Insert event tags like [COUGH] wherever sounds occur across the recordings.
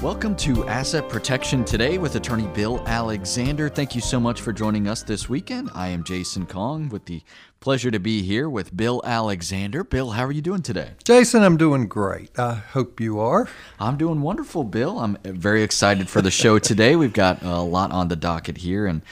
Welcome to Asset Protection Today with attorney Bill Alexander. Thank you so much for joining us this weekend. I am Jason Kong with the pleasure to be here with Bill Alexander. Bill, how are you doing today? Jason, I'm doing great. I hope you are. I'm doing wonderful, Bill. I'm very excited for the show today. We've got a lot on the docket here. And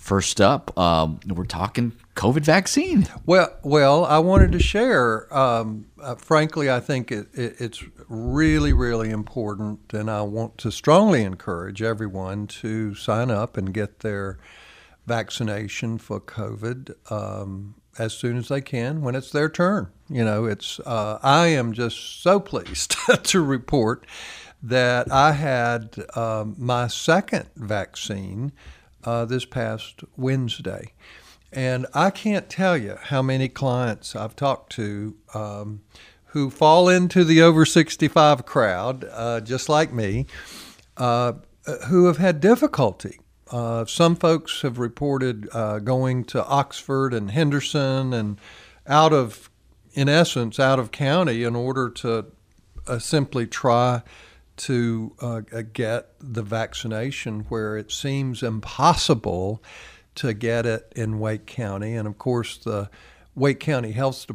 first up, um, we're talking COVID vaccine. Well, well, I wanted to share. Um, uh, frankly, I think it, it, it's really, really important, and I want to strongly encourage everyone to sign up and get their vaccination for COVID um, as soon as they can when it's their turn. You know, it's. Uh, I am just so pleased [LAUGHS] to report that I had um, my second vaccine uh, this past Wednesday. And I can't tell you how many clients I've talked to um, who fall into the over 65 crowd, uh, just like me, uh, who have had difficulty. Uh, some folks have reported uh, going to Oxford and Henderson and out of, in essence, out of county in order to uh, simply try to uh, get the vaccination where it seems impossible to get it in Wake County. And of course, the Wake County Health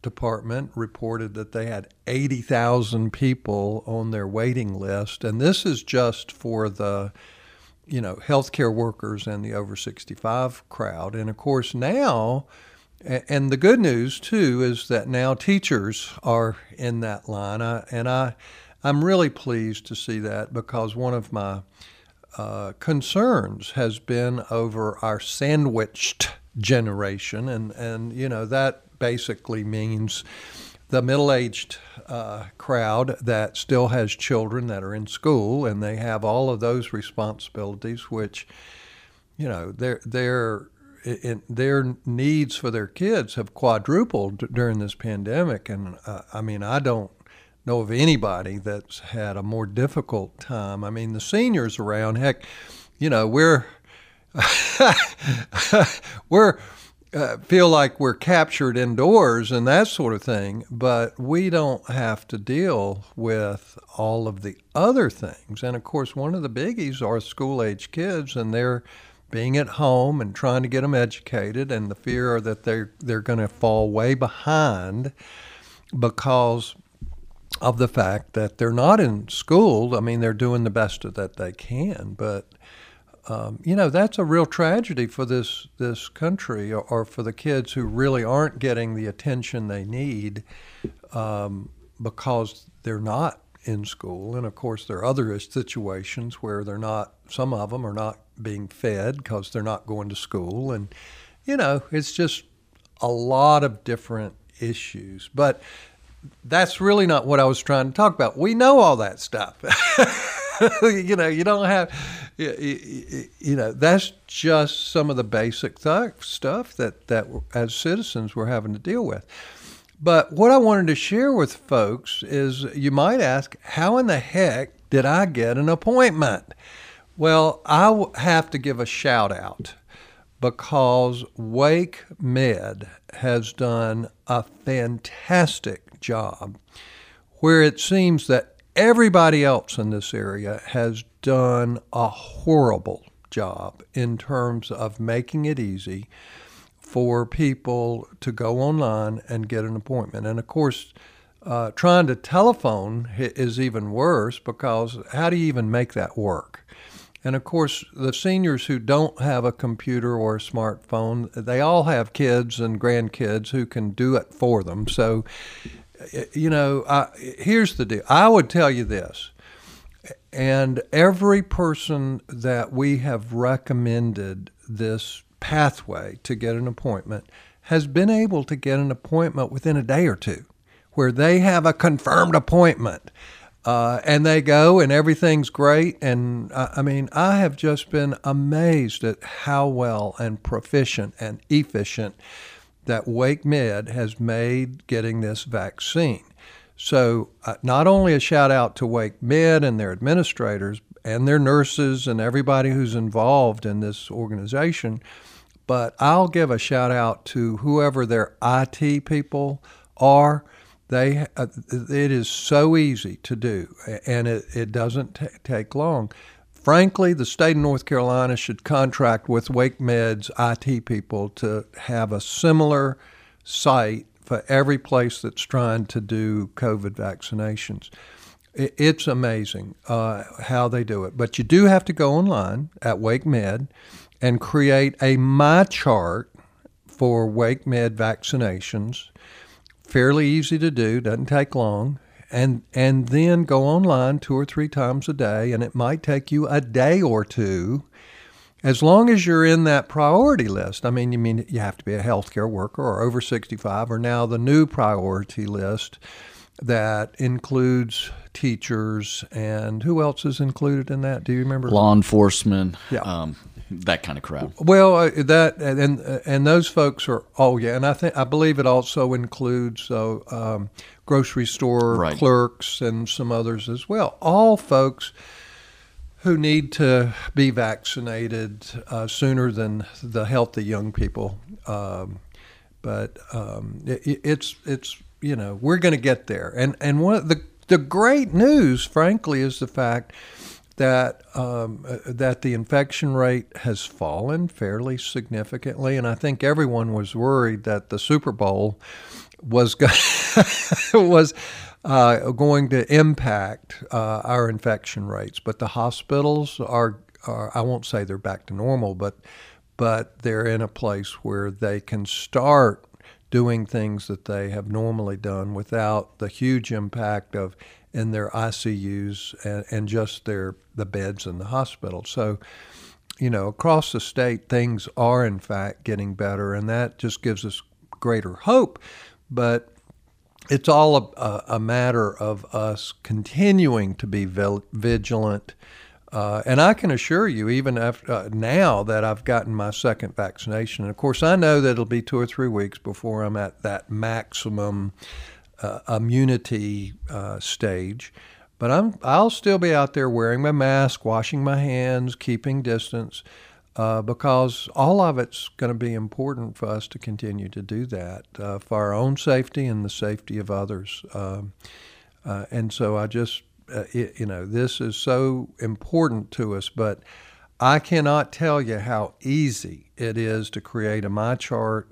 Department reported that they had 80,000 people on their waiting list. And this is just for the you know, healthcare workers and the over 65 crowd. And of course, now, and the good news too is that now teachers are in that line. I, and I, I'm really pleased to see that because one of my uh, concerns has been over our sandwiched generation, and and you know that basically means the middle-aged uh, crowd that still has children that are in school and they have all of those responsibilities, which you know their their their needs for their kids have quadrupled during this pandemic, and uh, I mean I don't know of anybody that's had a more difficult time. I mean, the seniors around, heck, you know, we're [LAUGHS] we're uh, feel like we're captured indoors and that sort of thing, but we don't have to deal with all of the other things. And of course, one of the biggies are school age kids, and they're being at home and trying to get them educated, and the fear that they're they're going to fall way behind because of the fact that they're not in school. I mean, they're doing the best that they can, but um, you know that's a real tragedy for this this country or, or, for the kids who really aren't getting the attention they need um, because they're not in school. And of course, there are other situations where they're not. Some of them are not being fed because they're not going to school, and you know it's just a lot of different issues. But that's really not what I was trying to talk about. We know all that stuff. [LAUGHS] you know, you don't have, you, know, that's just some of the basic th- stuff that, that as citizens we're having to deal with. But what I wanted to share with folks is you might ask, how in the heck did I get an appointment? Well, I have to give a shout out because Wake Med has done a fantastic job where it seems that everybody else in this area has done a horrible job in terms of making it easy for people to go online and get an appointment. And of course, uh, trying to telephone is even worse because how do you even make that work? And of course, the seniors who don't have a computer or a smartphone, they all have kids and grandkids who can do it for them. So you know, I, here's the deal. I would tell you this, and every person that we have recommended this pathway to get an appointment has been able to get an appointment within a day or two, where they have a confirmed appointment. Uh, and they go and everything's great. And uh, I mean, I have just been amazed at how well and proficient and efficient that Wake Med has made getting this vaccine. So, uh, not only a shout out to Wake Med and their administrators and their nurses and everybody who's involved in this organization, but I'll give a shout out to whoever their IT people are they uh, it is so easy to do, and it, it doesn't t- take long. Frankly, the state of North Carolina should contract with Wake Med's IT people to have a similar site for every place that's trying to do COVID vaccinations. It's amazing uh, how they do it. But you do have to go online at Wake Med and create a My Chart for Wake Med vaccinations. Fairly easy to do, doesn't take long. And, and then go online two or three times a day, and it might take you a day or two as long as you're in that priority list, I mean, you mean you have to be a healthcare worker or over 65, or now the new priority list that includes teachers and who else is included in that? Do you remember? Law enforcement. Yeah. Um, that kind of crowd. Well, uh, that and and those folks are oh yeah, and I think I believe it also includes uh, um, grocery store right. clerks and some others as well. All folks who need to be vaccinated uh, sooner than the healthy young people. Um, but um, it, it's it's you know we're going to get there, and and one of the the great news, frankly, is the fact that um, uh, that the infection rate has fallen fairly significantly, and I think everyone was worried that the Super Bowl was go- [LAUGHS] was uh, going to impact uh, our infection rates. But the hospitals are, are, I won't say they're back to normal, but but they're in a place where they can start doing things that they have normally done without the huge impact of in their ICUs and, and just their the beds in the hospital. So, you know, across the state, things are in fact getting better, and that just gives us greater hope. But it's all a, a matter of us continuing to be vigilant. Uh, and I can assure you, even after, uh, now that I've gotten my second vaccination, and of course, I know that it'll be two or three weeks before I'm at that maximum uh, immunity uh, stage. But I'm I'll still be out there wearing my mask, washing my hands, keeping distance, uh, because all of it's going to be important for us to continue to do that uh, for our own safety and the safety of others. Um, uh, and so I just uh, it, you know this is so important to us, but I cannot tell you how easy it is to create a my chart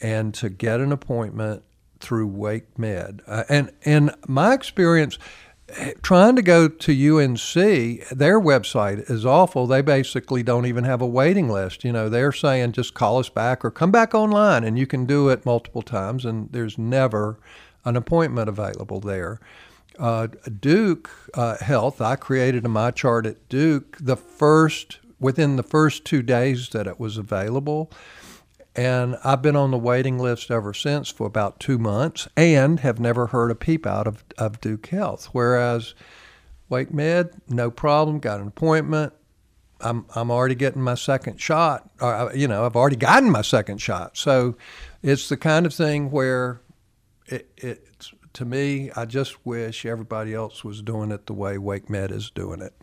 and to get an appointment through Wake Med. Uh, and in my experience, trying to go to UNC, their website is awful. They basically don't even have a waiting list. You know, they're saying just call us back or come back online, and you can do it multiple times, and there's never an appointment available there. Uh, Duke uh, Health, I created a my chart at Duke the first within the first two days that it was available. And I've been on the waiting list ever since for about two months and have never heard a peep out of, of Duke Health. Whereas Wake Med, no problem, got an appointment. I'm, I'm already getting my second shot. Or, uh, you know, I've already gotten my second shot. So it's the kind of thing where it, to me, I just wish everybody else was doing it the way Wake Med is doing it.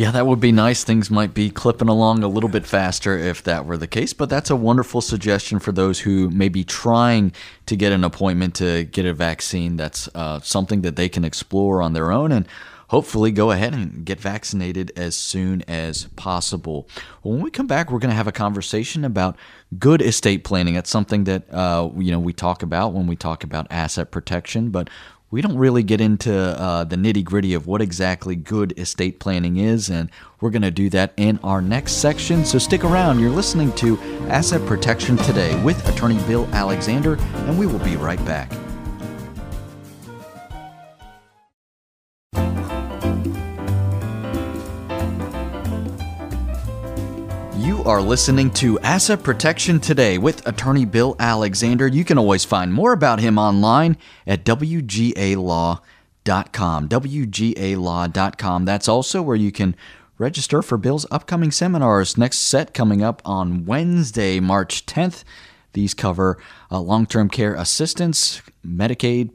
Yeah, that would be nice. Things might be clipping along a little bit faster if that were the case, but that's a wonderful suggestion for those who may be trying to get an appointment to get a vaccine. That's uh, something that they can explore on their own and hopefully go ahead and get vaccinated as soon as possible. Well, when we come back, we're going to have a conversation about good estate planning. That's something that uh, you know we talk about when we talk about asset protection, but we don't really get into uh, the nitty gritty of what exactly good estate planning is, and we're going to do that in our next section. So stick around. You're listening to Asset Protection Today with Attorney Bill Alexander, and we will be right back. You are listening to Asset Protection Today with attorney Bill Alexander. You can always find more about him online at WGALaw.com. WGALaw.com. That's also where you can register for Bill's upcoming seminars. Next set coming up on Wednesday, March 10th. These cover uh, long term care assistance, Medicaid,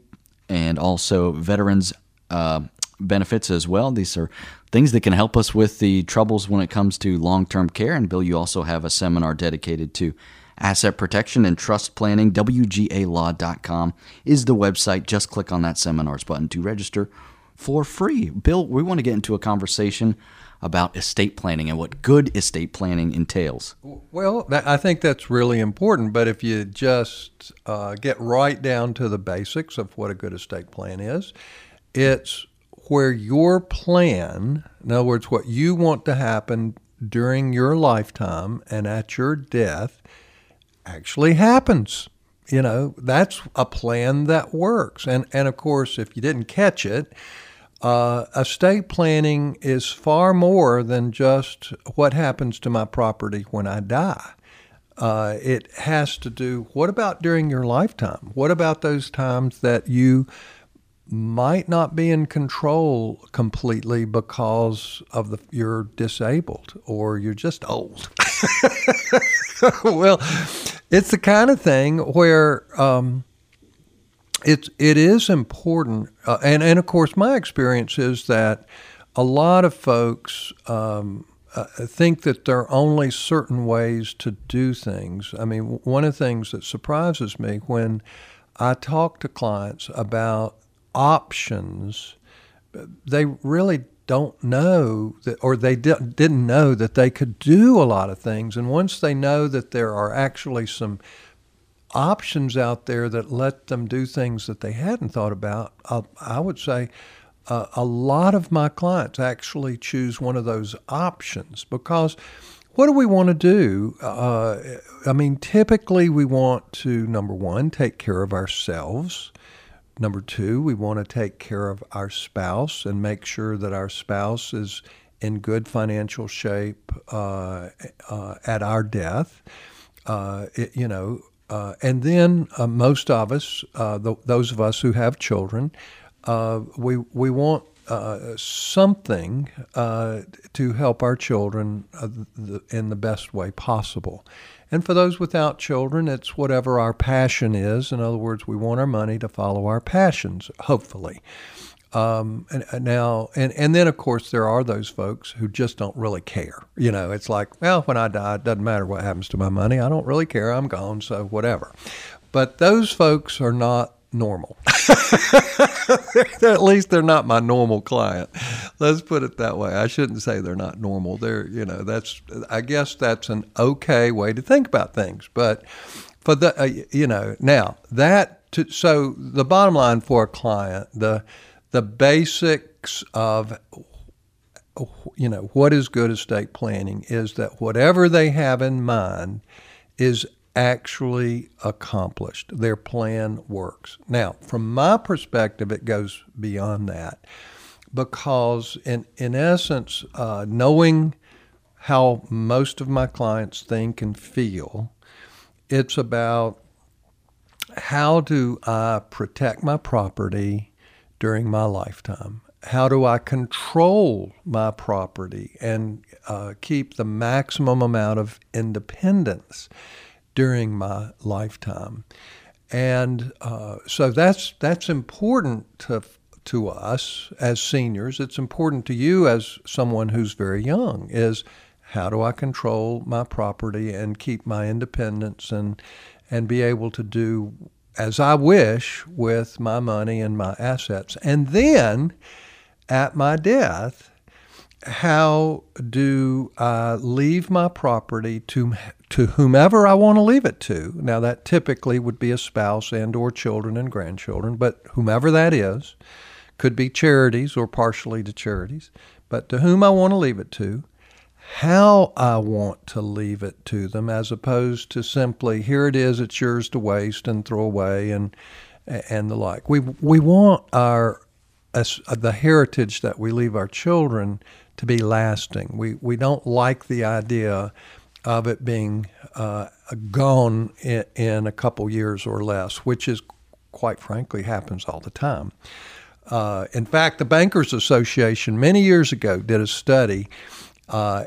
and also veterans uh, benefits as well. These are things that can help us with the troubles when it comes to long term care. And Bill, you also have a seminar dedicated to Asset Protection and Trust Planning, WGALaw.com is the website. Just click on that seminars button to register for free. Bill, we want to get into a conversation about estate planning and what good estate planning entails. Well, I think that's really important. But if you just uh, get right down to the basics of what a good estate plan is, it's where your plan, in other words, what you want to happen during your lifetime and at your death, actually happens. You know, that's a plan that works. And, and of course, if you didn't catch it, uh, estate planning is far more than just what happens to my property when I die. Uh, it has to do what about during your lifetime? What about those times that you might not be in control completely because of the you're disabled or you're just old? [LAUGHS] well, it's the kind of thing where um, it it is important, uh, and and of course, my experience is that a lot of folks um, uh, think that there are only certain ways to do things. I mean, one of the things that surprises me when I talk to clients about options, they really don't know that, or they di- didn't know that they could do a lot of things. And once they know that there are actually some options out there that let them do things that they hadn't thought about, uh, I would say uh, a lot of my clients actually choose one of those options because what do we want to do? Uh, I mean, typically we want to, number one, take care of ourselves. Number two, we want to take care of our spouse and make sure that our spouse is in good financial shape uh, uh, at our death. Uh, it, you know, uh, and then uh, most of us, uh, th- those of us who have children, we we want something to help our children the, in the best way possible. And for those without children, it's whatever our passion is. In other words, we want our money to follow our passions, hopefully. Um, and, and now, and, and then of course there are those folks who just don't really care. You know, it's like, well, when I die, it doesn't matter what happens to my money. I don't really care. I'm gone, so whatever. But those folks are not normal. [LAUGHS] At least they're not my normal client. Let's put it that way. I shouldn't say they're not normal. They're, you know, that's I guess that's an okay way to think about things. But for the, uh, you know, now that to, so the bottom line for a client, the the basics of you know what is good estate planning is that whatever they have in mind is actually accomplished. Their plan works. Now, from my perspective, it goes beyond that because, in in essence, uh, knowing how most of my clients think and feel, it's about how do I protect my property during my lifetime? How do I control my property and uh, keep the maximum amount of independence during my lifetime? And uh, so that's that's important to to us as seniors. It's important to you as someone who's very young. Is how do I control my property and keep my independence and and be able to do as I wish with my money and my assets. And then at my death, how do I leave my property to to whomever I want to leave it to? Now that typically would be a spouse and or children and grandchildren, but whomever that is, could be charities or partially to charities, but to whom I want to leave it to, how I want to leave it to them, as opposed to simply here it is, it's yours to waste and throw away and and the like. We we want our the heritage that we leave our children to be lasting. We we don't like the idea of it being uh, gone in, in, a couple years or less, which is quite frankly happens all the time. Uh, in fact, the Bankers Association many years ago did a study uh,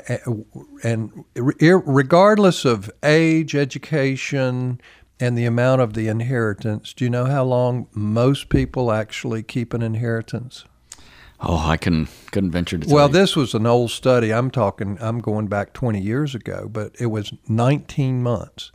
and regardless of age, education, and the amount of the inheritance, do you know how long most people actually keep an inheritance? Oh, I can couldn't venture to. well, you. this was an old study. I'm talking. I'm going back 20 years ago, but it was 19 months.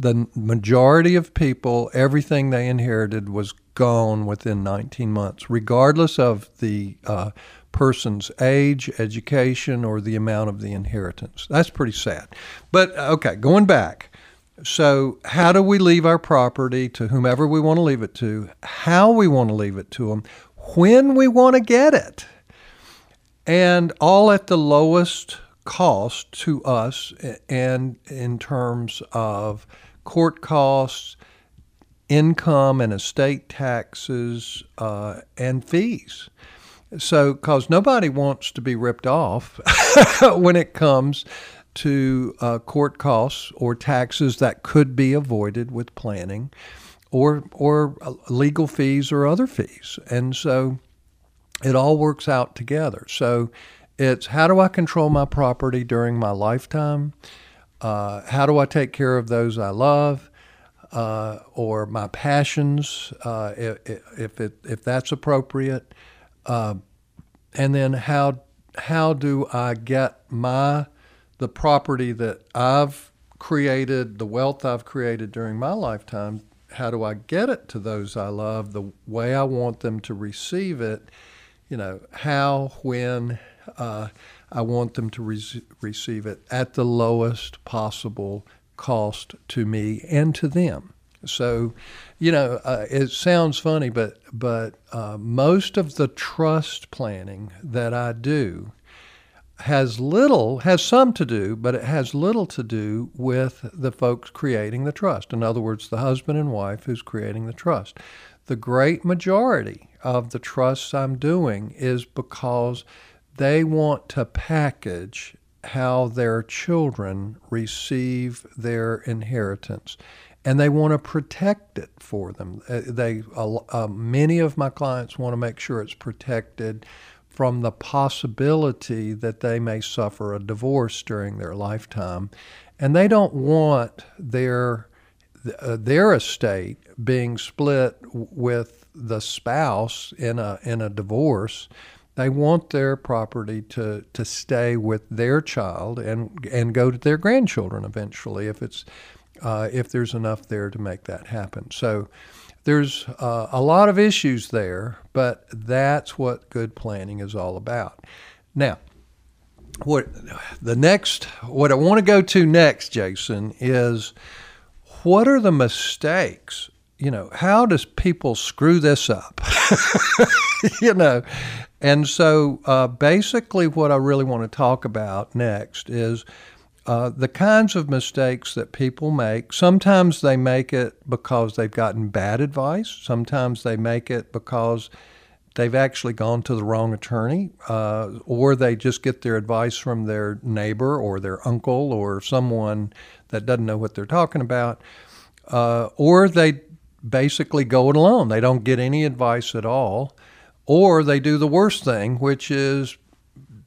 the majority of people, everything they inherited was gone within 19 months, regardless of the uh, person's age, education, or the amount of the inheritance. That's pretty sad. But okay, going back. So, how do we leave our property to whomever we want to leave it to, how we want to leave it to them, when we want to get it, and all at the lowest cost to us and in terms of court costs, income and estate taxes, uh, and fees. So, because nobody wants to be ripped off [LAUGHS] when it comes to uh, court costs or taxes that could be avoided with planning, or or legal fees or other fees, and so it all works out together. So, it's how do I control my property during my lifetime? Uh, how do I take care of those I love? Uh, or my passions, uh, if, if, it, if that's appropriate. Uh, and then how, how do I get my, the property that I've created, the wealth I've created during my lifetime, how do I get it to those I love the way I want them to receive it? You know, how, when, uh, I want them to re- receive it at the lowest possible cost to me and to them. So, you know, uh, it sounds funny, but but uh, most of the trust planning that I do has little, has some to do, but it has little to do with the folks creating the trust. In other words, the husband and wife who's creating the trust. The great majority of the trusts I'm doing is because they want to package how their children receive their inheritance and they want to protect it for them. Uh, they, uh, many of my clients want to make sure it's protected from the possibility that they may suffer a divorce during their lifetime, and they don't want their uh, their estate being split with the spouse in a in a divorce they want their property to, to stay with their child and and go to their grandchildren eventually if it's uh, if there's enough there to make that happen. So there's uh, a lot of issues there, but that's what good planning is all about. Now, what the next what I want to go to next, Jason, is what are the mistakes you know, how does people screw this up? [LAUGHS] you know, and so uh, basically, what I really want to talk about next is uh, the kinds of mistakes that people make. Sometimes they make it because they've gotten bad advice, sometimes they make it because they've actually gone to the wrong attorney, uh, or they just get their advice from their neighbor or their uncle or someone that doesn't know what they're talking about, uh, or they basically go it alone. They don't get any advice at all, or they do the worst thing, which is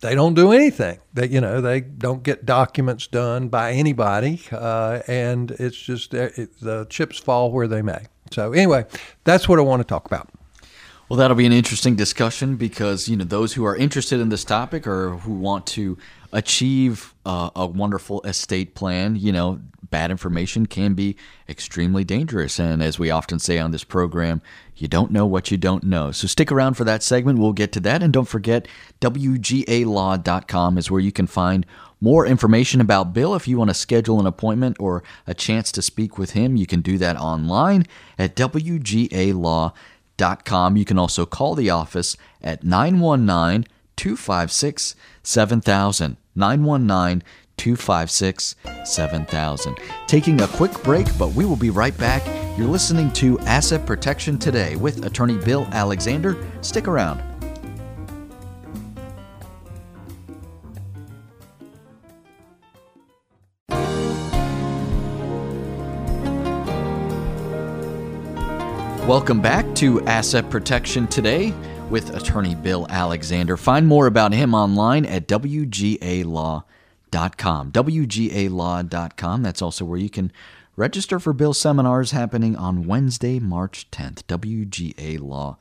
they don't do anything. They, you know, they don't get documents done by anybody, uh, and it's just uh, it, the chips fall where they may. So anyway, that's what I want to talk about. Well, that'll be an interesting discussion because you know those who are interested in this topic or who want to achieve uh, a wonderful estate plan, you know, bad information can be extremely dangerous. And as we often say on this program, you don't know what you don't know. So stick around for that segment. We'll get to that. And don't forget, WGALaw.com is where you can find more information about Bill. If you want to schedule an appointment or a chance to speak with him, you can do that online at WGALaw.com. You can also call the office at 919 256 7000. 919 256 7000. Taking a quick break, but we will be right back. You're listening to Asset Protection Today with attorney Bill Alexander. Stick around. Welcome back to Asset Protection Today with attorney Bill Alexander. Find more about him online at WGALaw.com. WGALaw.com. That's also where you can register for Bill's seminars happening on Wednesday, March 10th. WGALaw.com.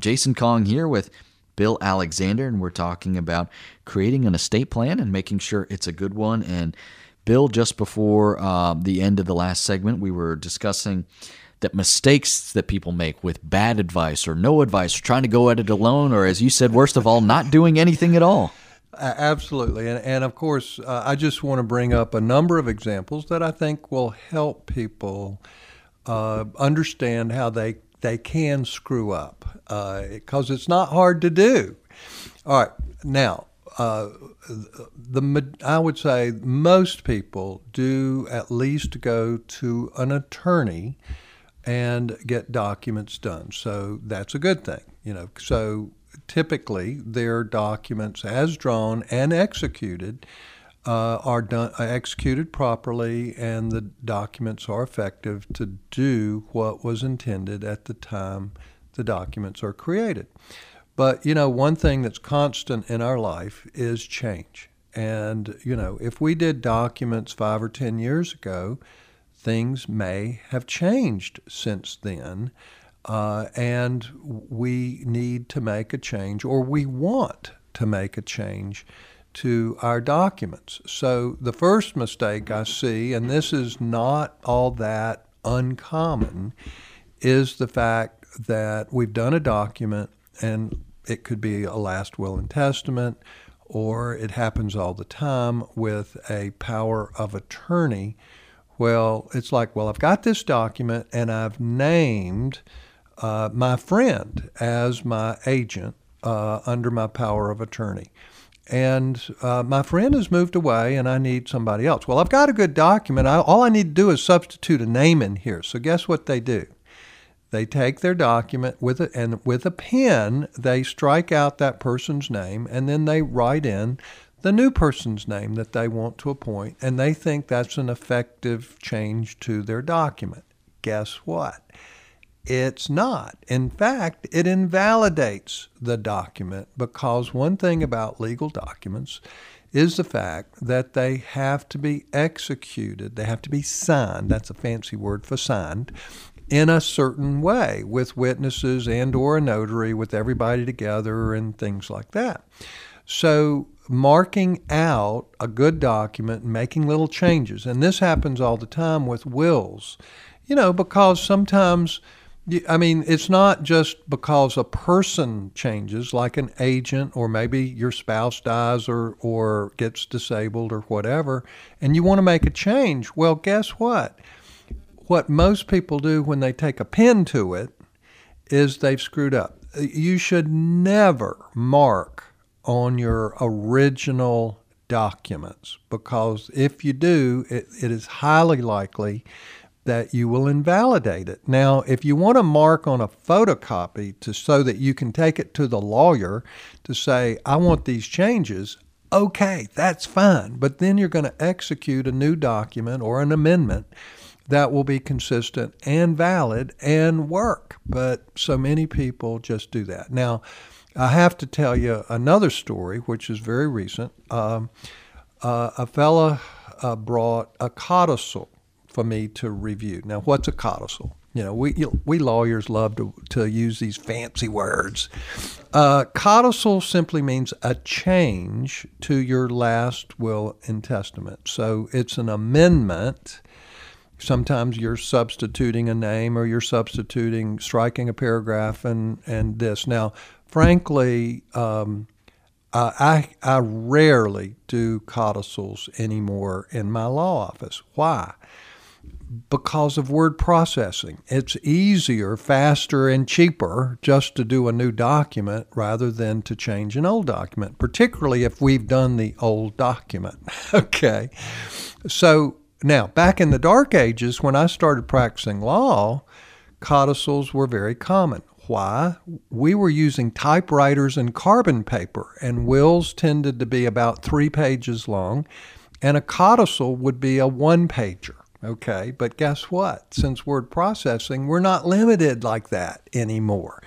Jason Kong here with Bill Alexander, and we're talking about creating an estate plan and making sure it's a good one. And Bill, just before uh, the end of the last segment, we were discussing that mistakes that people make with bad advice or no advice, or trying to go at it alone, or as you said, worst of all, not doing anything at all. Absolutely. And, and of course, uh, I just want to bring up a number of examples that I think will help people uh, understand how they, they can screw up because uh, it's not hard to do. All right. Now, uh, the I would say most people do at least go to an attorney and get documents done. So that's a good thing, you know. So typically their documents as drawn and executed uh, are done are executed properly and the documents are effective to do what was intended at the time the documents are created. But you know, one thing that's constant in our life is change. And you know, if we did documents 5 or 10 years ago, things may have changed since then. Uh, and we need to make a change, or we want to make a change to our documents. So the first mistake I see, and this is not all that uncommon, is the fact that we've done a document, and it could be a last will and testament, or it happens all the time with a power of attorney. Well, it's like, well, I've got this document and I've named uh, my friend as my agent uh, under my power of attorney. And uh, my friend has moved away and I need somebody else. Well, I've got a good document. I, all I need to do is substitute a name in here. So, guess what they do? They take their document with a, and with a pen, they strike out that person's name and then they write in the new person's name that they want to appoint, and they think that's an effective change to their document. Guess what? It's not. In fact, it invalidates the document because one thing about legal documents is the fact that they have to be executed, they have to be signed. That's a fancy word for signed in a certain way with witnesses and or a notary with everybody together and things like that. So marking out a good document and making little changes and this happens all the time with wills. You know, because sometimes I mean, it's not just because a person changes, like an agent, or maybe your spouse dies or, or gets disabled or whatever, and you want to make a change. Well, guess what? What most people do when they take a pen to it is they've screwed up. You should never mark on your original documents because if you do, it, it is highly likely that you will invalidate it. Now, if you want to mark on a photocopy to so that you can take it to the lawyer to say, I want these changes, okay, that's fine. But then you're going to execute a new document or an amendment that will be consistent and valid and work. But so many people just do that. Now, I have to tell you another story, which is very recent. Um, uh, a fella uh, brought a codicil for me to review. Now, what's a codicil? You know, we we lawyers love to, to use these fancy words. Uh, codicil simply means a change to your last will and testament. So it's an amendment. Sometimes you're substituting a name or you're substituting, striking a paragraph and, and this. Now, frankly, um, I, I rarely do codicils anymore in my law office. Why? because of word processing. It's easier, faster, and cheaper just to do a new document rather than to change an old document, particularly if we've done the old document. [LAUGHS] okay. So now, back in the dark ages, when I started practicing law, codicils were very common. Why? We were using typewriters and carbon paper, and wills tended to be about three pages long, and a codicil would be a one pager. Okay, but guess what? Since word processing, we're not limited like that anymore.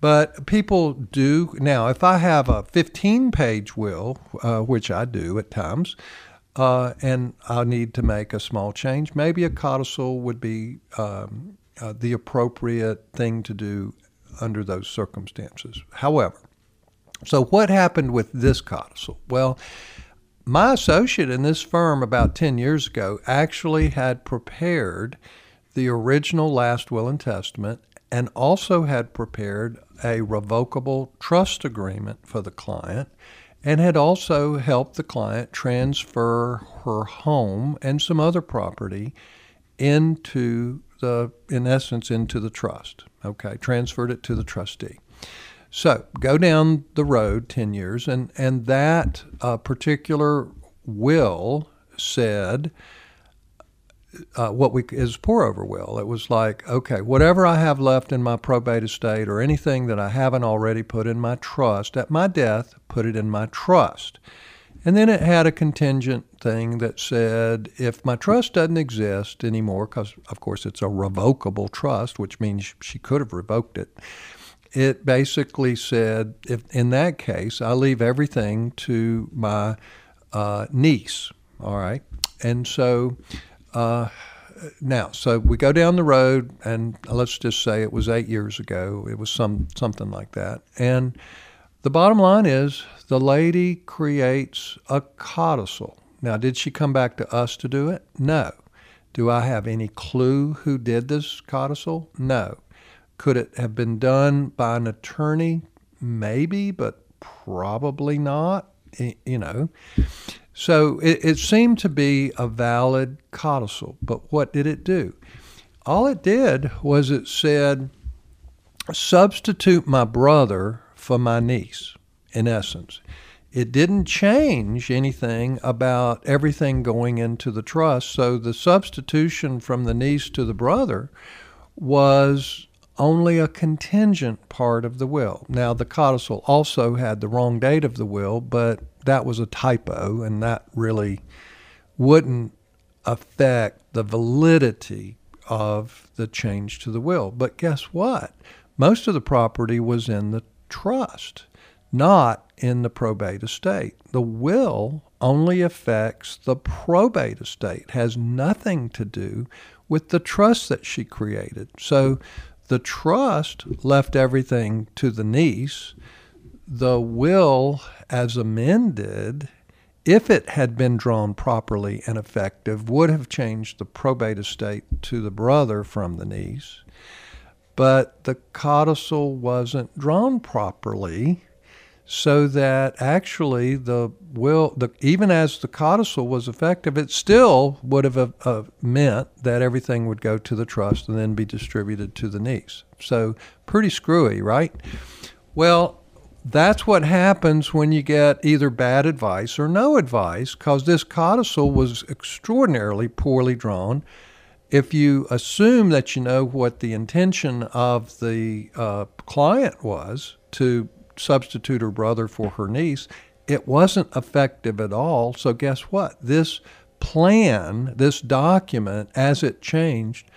But people do now. If I have a 15-page will, uh, which I do at times, uh, and I need to make a small change, maybe a codicil would be um, uh, the appropriate thing to do under those circumstances. However, so what happened with this codicil? Well, my associate in this firm about 10 years ago actually had prepared the original last will and testament and also had prepared a revocable trust agreement for the client and had also helped the client transfer her home and some other property into the in essence into the trust okay transferred it to the trustee so go down the road 10 years, and, and that uh, particular will said uh, what we is pour over will. It was like, okay, whatever I have left in my probate estate or anything that I haven't already put in my trust, at my death, put it in my trust. And then it had a contingent thing that said if my trust doesn't exist anymore, because of course it's a revocable trust, which means she could have revoked it it basically said, if in that case, I leave everything to my uh, niece. All right, and so uh, now, so we go down the road, and let's just say it was eight years ago. It was some something like that, and the bottom line is the lady creates a codicil. Now, did she come back to us to do it? No. Do I have any clue who did this codicil? No. Could it have been done by an attorney? Maybe, but probably not. You know. So it, it seemed to be a valid codicil, but what did it do? All it did was it said, substitute my brother for my niece, in essence. It didn't change anything about everything going into the trust. So the substitution from the niece to the brother was only a contingent part of the will. Now, the codicil also had the wrong date of the will, but that was a typo, and that really wouldn't affect the validity of the change to the will. But guess what? Most of the property was in the trust, not in the probate estate. The will only affects the probate estate, has nothing to do with the trust that she created. So the trust left everything to the niece. The will, as amended, if it had been drawn properly and effective, would have changed the probate estate to the brother from the niece. But the codicil wasn't drawn properly so that actually the will, the, even as the codicil was effective, it still would have uh, uh, meant that everything would go to the trust and then be distributed to the niece. So pretty screwy, right? Well, that's what happens when you get either bad advice or no advice, because this codicil was extraordinarily poorly drawn. If you assume that you know what the intention of the uh, client was to substitute her brother for her niece, it wasn't effective at all. So, guess what? This plan, this document, as it changed,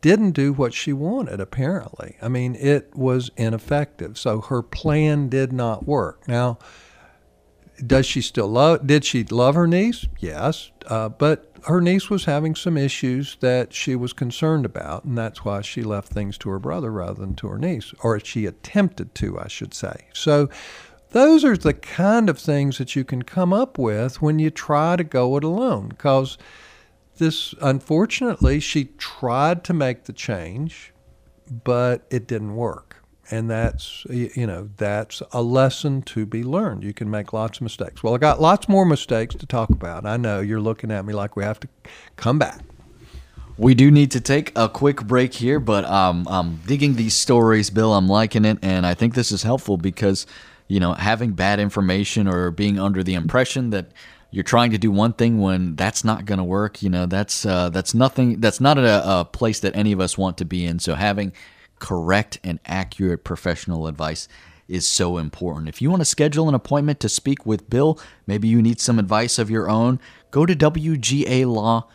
didn't do what she wanted, apparently. I mean, it was ineffective. So, her plan did not work. Now, does she still love did she love her niece yes uh, but her niece was having some issues that she was concerned about and that's why she left things to her brother rather than to her niece or she attempted to i should say. So those are the kind of things that you can come up with when you try to go it alone because this unfortunately she tried to make the change but it didn't work and that's you know that's a lesson to be learned. You can make lots of mistakes. Well i got lots more mistakes to talk about. I know you're looking at me like we have to come back. We do need to take a quick break here but um, i'm digging these stories bill. I'm liking it and i think this is helpful because you know having bad information or being under the impression that you're trying to do one thing when that's not going to work you know that's uh, that's nothing that's not a, a place that any of us want to be in. So having correct and accurate professional advice is so important. If you want to schedule an appointment to speak with Bill, maybe you need some advice of your own, go to WGALaw.com.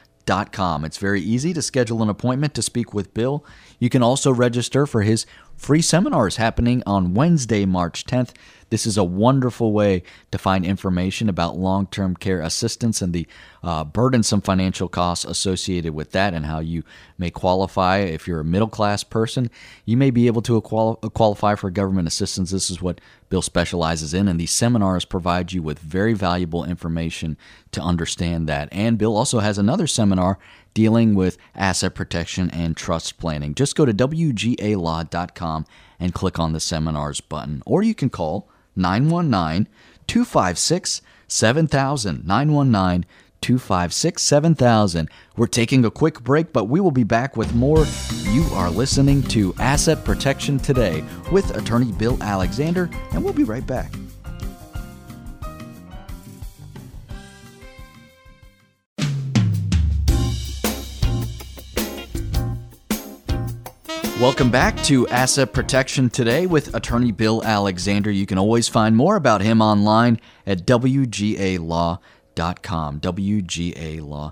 It's very easy to schedule an appointment to speak with Bill. You can also register for his free seminars happening on Wednesday, March 10th. This is a wonderful way to find information about long term care assistance and the uh, burdensome financial costs associated with that and how you may qualify. If you're a middle class person, you may be able to quali- qualify for government assistance. This is what Bill specializes in, and these seminars provide you with very valuable information to understand that. And Bill also has another seminar dealing with asset protection and trust planning. Just go to WGALaw.com and click on the seminars button, or you can call 919 256 7000. 919 256 7000. We're taking a quick break, but we will be back with more. You are listening to Asset Protection Today with attorney Bill Alexander, and we'll be right back. Welcome back to Asset Protection Today with attorney Bill Alexander. You can always find more about him online at WGALaw.com. WGALaw.com.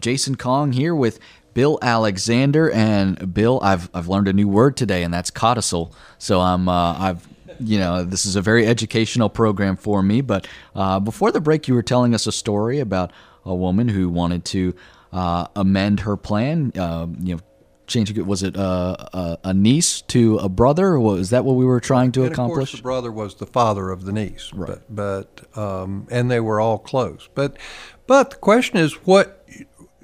Jason Kong here with Bill Alexander. And Bill, I've, I've learned a new word today, and that's codicil. So I'm, uh, I've, you know, this is a very educational program for me. But uh, before the break, you were telling us a story about a woman who wanted to uh, amend her plan, uh, you know, changing it? Was it uh, a, a, niece to a brother? Or was that what we were trying to and accomplish? Of course, the brother was the father of the niece, right? But, but um, and they were all close. But but the question is, what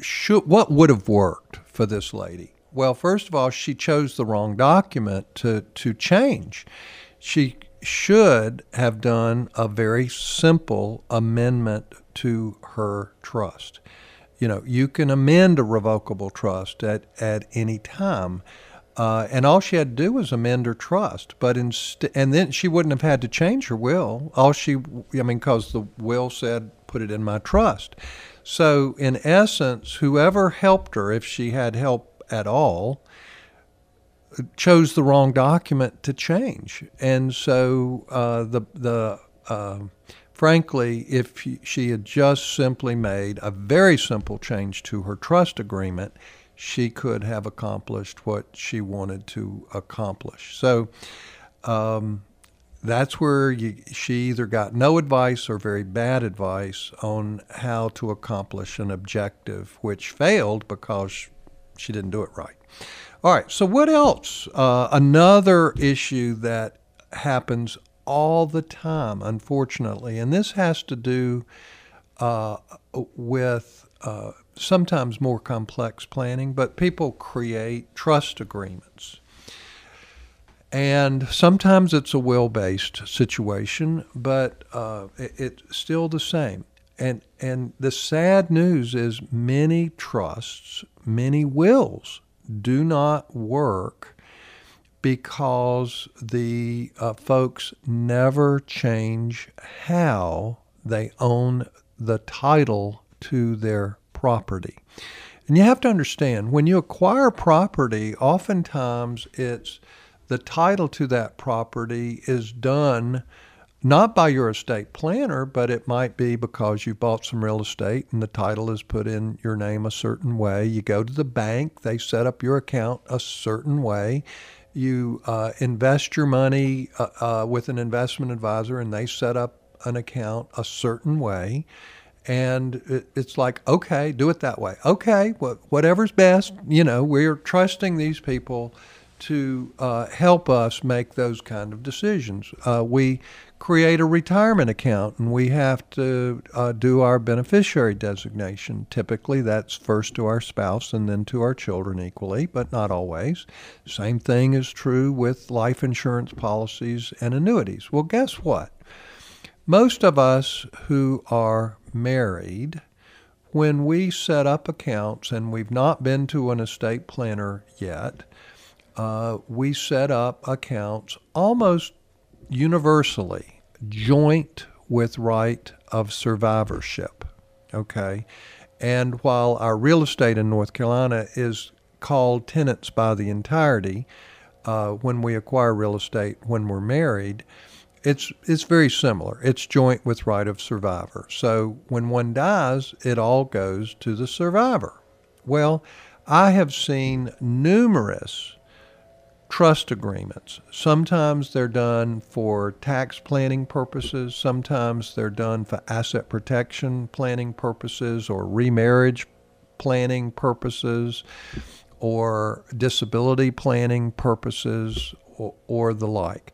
should what would have worked for this lady? Well, first of all, she chose the wrong document to to change. She should have done a very simple amendment to her trust you know, you can amend a revocable trust at, at any time. Uh, and all she had to do was amend her trust, but inst- and then she wouldn't have had to change her will. All she, I mean, because the will said, "Put it in my trust." So, in essence, whoever helped her, if she had help at all, chose the wrong document to change, and so uh, the the uh, Frankly, if she had just simply made a very simple change to her trust agreement, she could have accomplished what she wanted to accomplish. So um, that's where you, she either got no advice or very bad advice on how to accomplish an objective, which failed because she didn't do it right. All right, so what else? Uh, another issue that happens all the time, unfortunately. And this has to do uh, with uh, sometimes more complex planning, but people create trust agreements. And sometimes it's a will based situation, but uh, it, it's still the same. And, and the sad news is many trusts, many wills do not work because the uh, folks never change how they own the title to their property. And you have to understand when you acquire property, oftentimes it's the title to that property is done not by your estate planner, but it might be because you bought some real estate and the title is put in your name a certain way. You go to the bank, they set up your account a certain way you uh, invest your money uh, uh, with an investment advisor and they set up an account a certain way. And it, it's like okay do it that way. Okay whatever's best you know we're trusting these people to uh, help us make those kind of decisions. Uh, we create a retirement account and we have to uh, do our beneficiary designation. Typically, that's first to our spouse and then to our children equally, but not always. Same thing is true with life insurance policies and annuities. Well, guess what? Most of us who are married, when we set up accounts and we've not been to an estate planner yet, uh, we set up accounts almost universally joint with right of survivorship. Okay. And while our real estate in North Carolina is called tenants by the entirety, uh, when we acquire real estate when we're married, it's it's very similar. It's joint with right of survivor. So when one dies, it all goes to the survivor. Well, I have seen numerous trust agreements. Sometimes they're done for tax planning purposes, sometimes they're done for asset protection planning purposes or remarriage planning purposes or disability planning purposes or, or the like.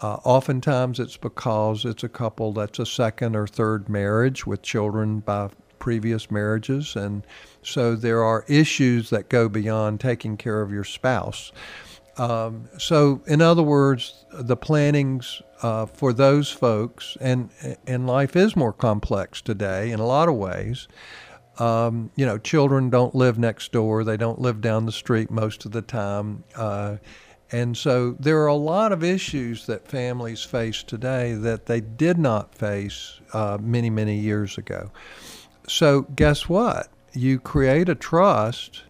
Uh, oftentimes it's because it's a couple that's a second or third marriage with children by previous marriages. And so there are issues that go beyond taking care of your spouse. Um, so, in other words, the plannings uh, for those folks, and and life is more complex today in a lot of ways. Um, you know, children don't live next door; they don't live down the street most of the time, uh, and so there are a lot of issues that families face today that they did not face uh, many many years ago. So, guess what? You create a trust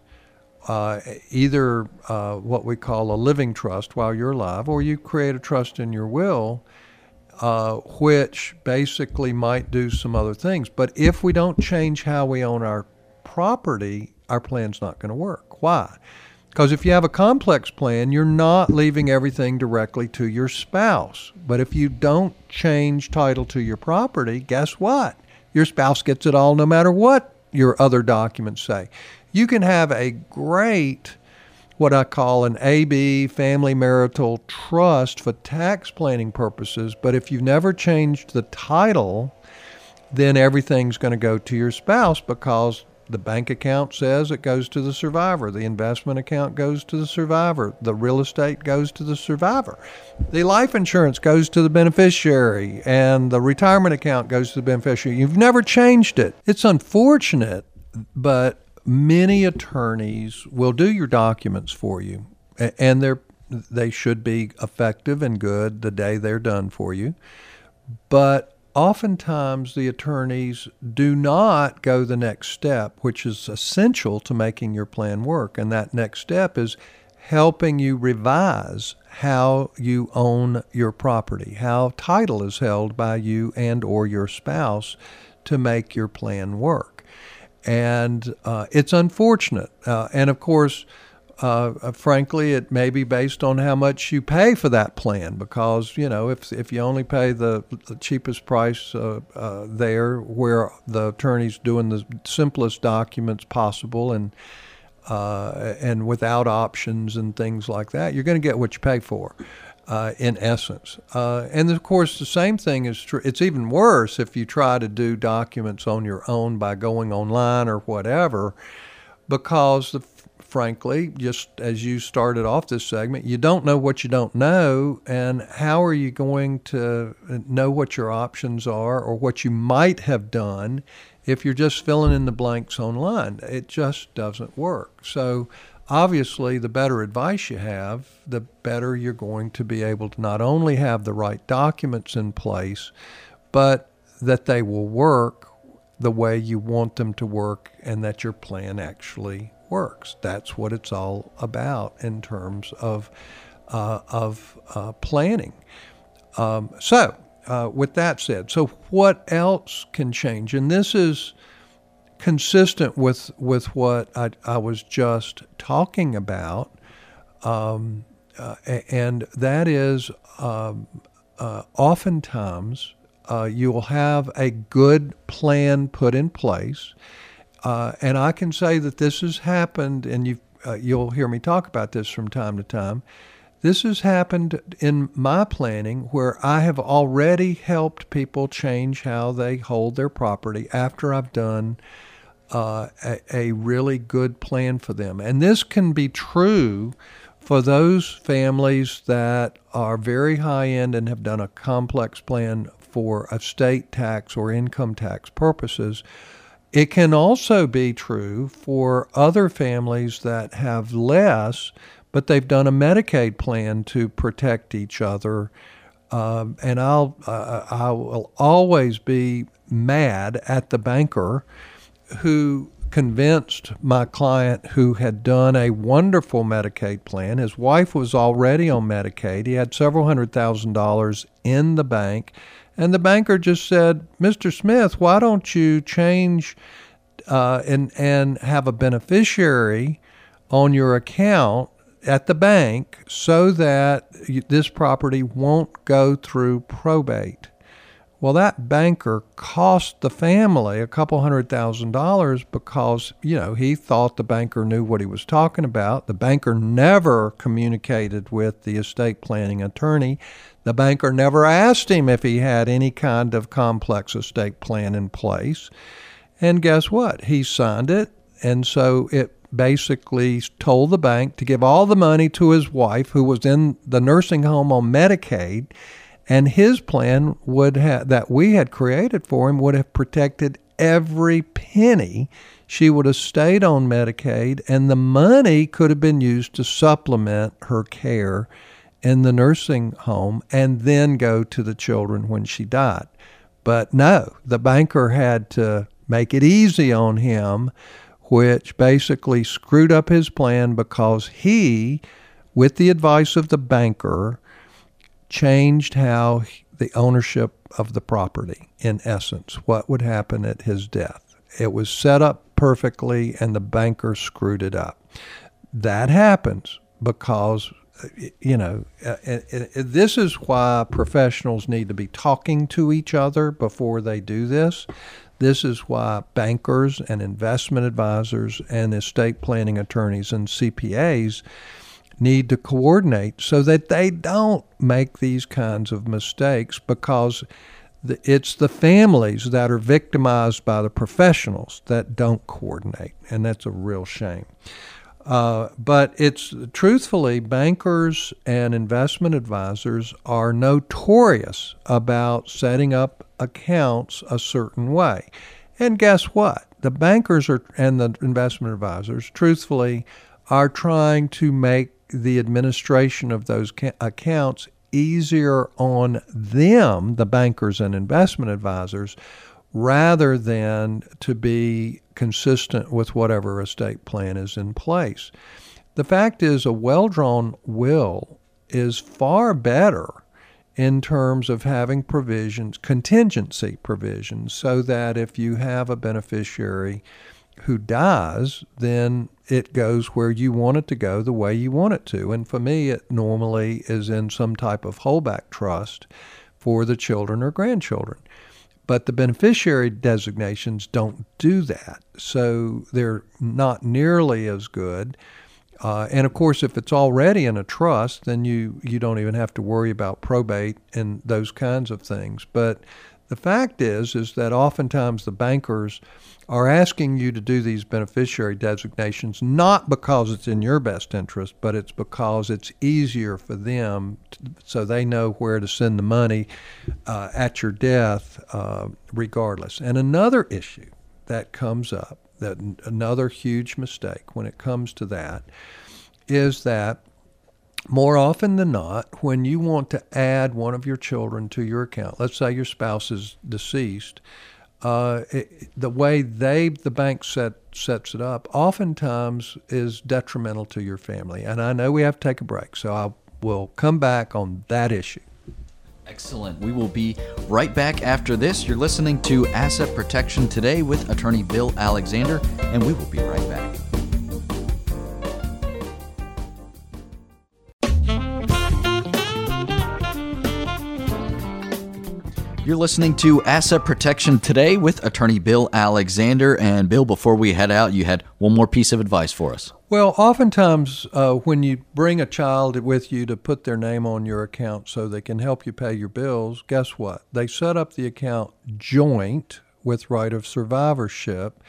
uh, either uh, what we call a living trust while you're alive, or you create a trust in your will, uh, which basically might do some other things. But if we don't change how we own our property, our plan's not going to work. Why? Because if you have a complex plan, you're not leaving everything directly to your spouse. But if you don't change title to your property, guess what? Your spouse gets it all no matter what your other documents say you can have a great what I call an AB family marital trust for tax planning purposes, but if you've never changed the title, then everything's going to go to your spouse because the bank account says it goes to the survivor. The investment account goes to the survivor. The real estate goes to the survivor. The life insurance goes to the beneficiary. And the retirement account goes to the beneficiary. You've never changed it. It's unfortunate, but many attorneys will do your documents for you, and they're they should be effective and good the day they're done for you. But oftentimes the attorneys do not go the next step, which is essential to making your plan work. And that next step is helping you revise how you own your property, how title is held by you and or your spouse to make your plan work and uh, it's unfortunate. Uh, and of course, uh, uh, frankly, it may be based on how much you pay for that plan because you know if if you only pay the, the cheapest price uh, uh, there, where the attorney's doing the simplest documents possible and and without options and things like that, you're going to get what you pay for uh, in essence. Uh, and of course, the same thing is true. It's even worse if you try to do documents on your own by going online or whatever, because the, frankly, just as you started off this segment, you don't know what you don't know, and how are you going to know what your options are or what you might have done if you're just filling in the blanks online? It just doesn't work. So obviously, the better advice you have, the better you're going to be able to not only have the right documents in place, but that they will work the way you want them to work and that your plan actually works. That's what it's all about in terms of, uh, of uh, planning. Um, so, uh, with that said, so what else can change? And this is consistent with with what I, I was just talking about, um, uh, and that is um, uh, oftentimes uh, you will have a good plan put in place, uh, and I can say that this has happened, and you uh, you'll hear me talk about this from time to time. This has happened in my planning where I have already helped people change how they hold their property after I've done uh, a, a really good plan for them. And this can be true for those families that are very high end and have done a complex plan for estate tax or income tax purposes. It can also be true for other families that have less, but they've done a Medicaid plan to protect each other. Um, and I'll uh, I will always be mad at the banker who convinced my client who had done a wonderful Medicaid plan. His wife was already on Medicaid. He had several hundred thousand dollars in the bank. And the banker just said, Mr. Smith, why don't you change uh, and, and have a beneficiary on your account at the bank so that this property won't go through probate. Well, that banker cost the family a couple hundred thousand dollars because, you know, he thought the banker knew what he was talking about. The banker never communicated with the estate planning attorney. The banker never asked him if he had any kind of complex estate plan in place. And guess what? He signed it. And so it basically told the bank to give all the money to his wife, who was in the nursing home on Medicaid and his plan would have that we had created for him would have protected every penny. She would have stayed on Medicaid, and the money could have been used to supplement her care in the nursing home and then go to the children when she died. But no, the banker had to make it easy on him, which basically screwed up his plan because he, with the advice of the banker, changed how the ownership of the property, in essence, what would happen at his death. It was set up perfectly, and the banker screwed it up. That happens because, you know, this is why professionals need to be talking to each other before they do this. This is why bankers and investment advisors and estate planning attorneys and CPAs need to coordinate so that they don't make these kinds of mistakes because it's the families that are victimized by the professionals that don't coordinate, and that's a real shame. Uh, but it's truthfully, bankers and investment advisors are notorious about setting up accounts a certain way. And guess what? The bankers are, and the investment advisors, truthfully, are trying to make the administration of those ca- accounts easier on them, the bankers and investment advisors, rather than to be consistent with whatever estate plan is in place. The fact is, a well drawn will is far better in terms of having provisions, contingency provisions, so that if you have a beneficiary who dies, then it goes where you want it to go the way you want it to. And for me, it normally is in some type of holdback trust for the children or grandchildren. But the beneficiary designations don't do that. So they're not nearly as good. Uh, and of course, if it's already in a trust, then you, you don't even have to worry about probate and those kinds of things. But the fact is, is that oftentimes the bankers are asking you to do these beneficiary designations not because it's in your best interest, but it's because it's easier for them to, so they know where to send the money uh, at your death, uh, regardless. And another issue that comes up, that another huge mistake when it comes to that, is that more often than not, when you want to add one of your children to your account, let's say your spouse is deceased, uh, it, the way they the bank set sets it up oftentimes is detrimental to your family. And I know we have to take a break, so I will come back on that issue. Excellent. We will be right back after this. You're listening to Asset Protection Today with attorney Bill Alexander, and we will be right back. You're listening to Asset Protection Today with attorney Bill Alexander. And Bill, before we head out, you had one more piece of advice for us. Well, oftentimes uh, when you bring a child with you to put their name on your account so they can help you pay your bills, guess what? They set up the account joint with right of survivorship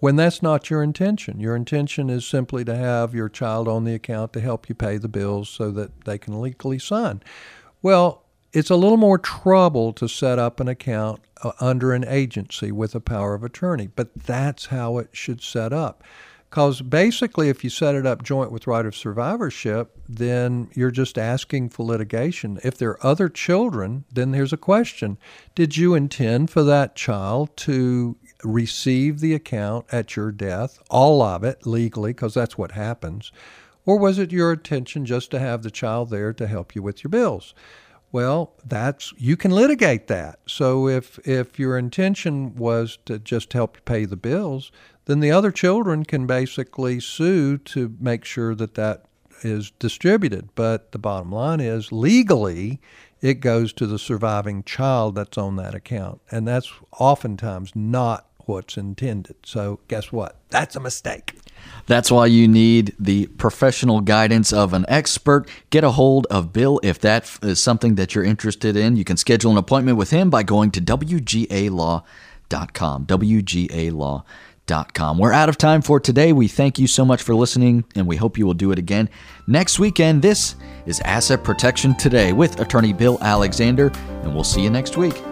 when that's not your intention. Your intention is simply to have your child on the account to help you pay the bills so that they can legally sign. Well, it's a little more trouble to set up an account uh, under an agency with a power of attorney, but that's how it should set up. Because basically, if you set it up joint with right of survivorship, then you're just asking for litigation. If there are other children, then there's a question Did you intend for that child to receive the account at your death, all of it legally, because that's what happens? Or was it your intention just to have the child there to help you with your bills? Well, that's you can litigate that. So if if your intention was to just help pay the bills, then the other children can basically sue to make sure that that is distributed. But the bottom line is legally, it goes to the surviving child that's on that account. And that's oftentimes not what's intended. So, guess what? That's a mistake. That's why you need the professional guidance of an expert. Get a hold of Bill if that is something that you're interested in. You can schedule an appointment with him by going to WGALaw.com. WGALaw.com. We're out of time for today. We thank you so much for listening, and we hope you will do it again next weekend. This is Asset Protection Today with attorney Bill Alexander, and we'll see you next week.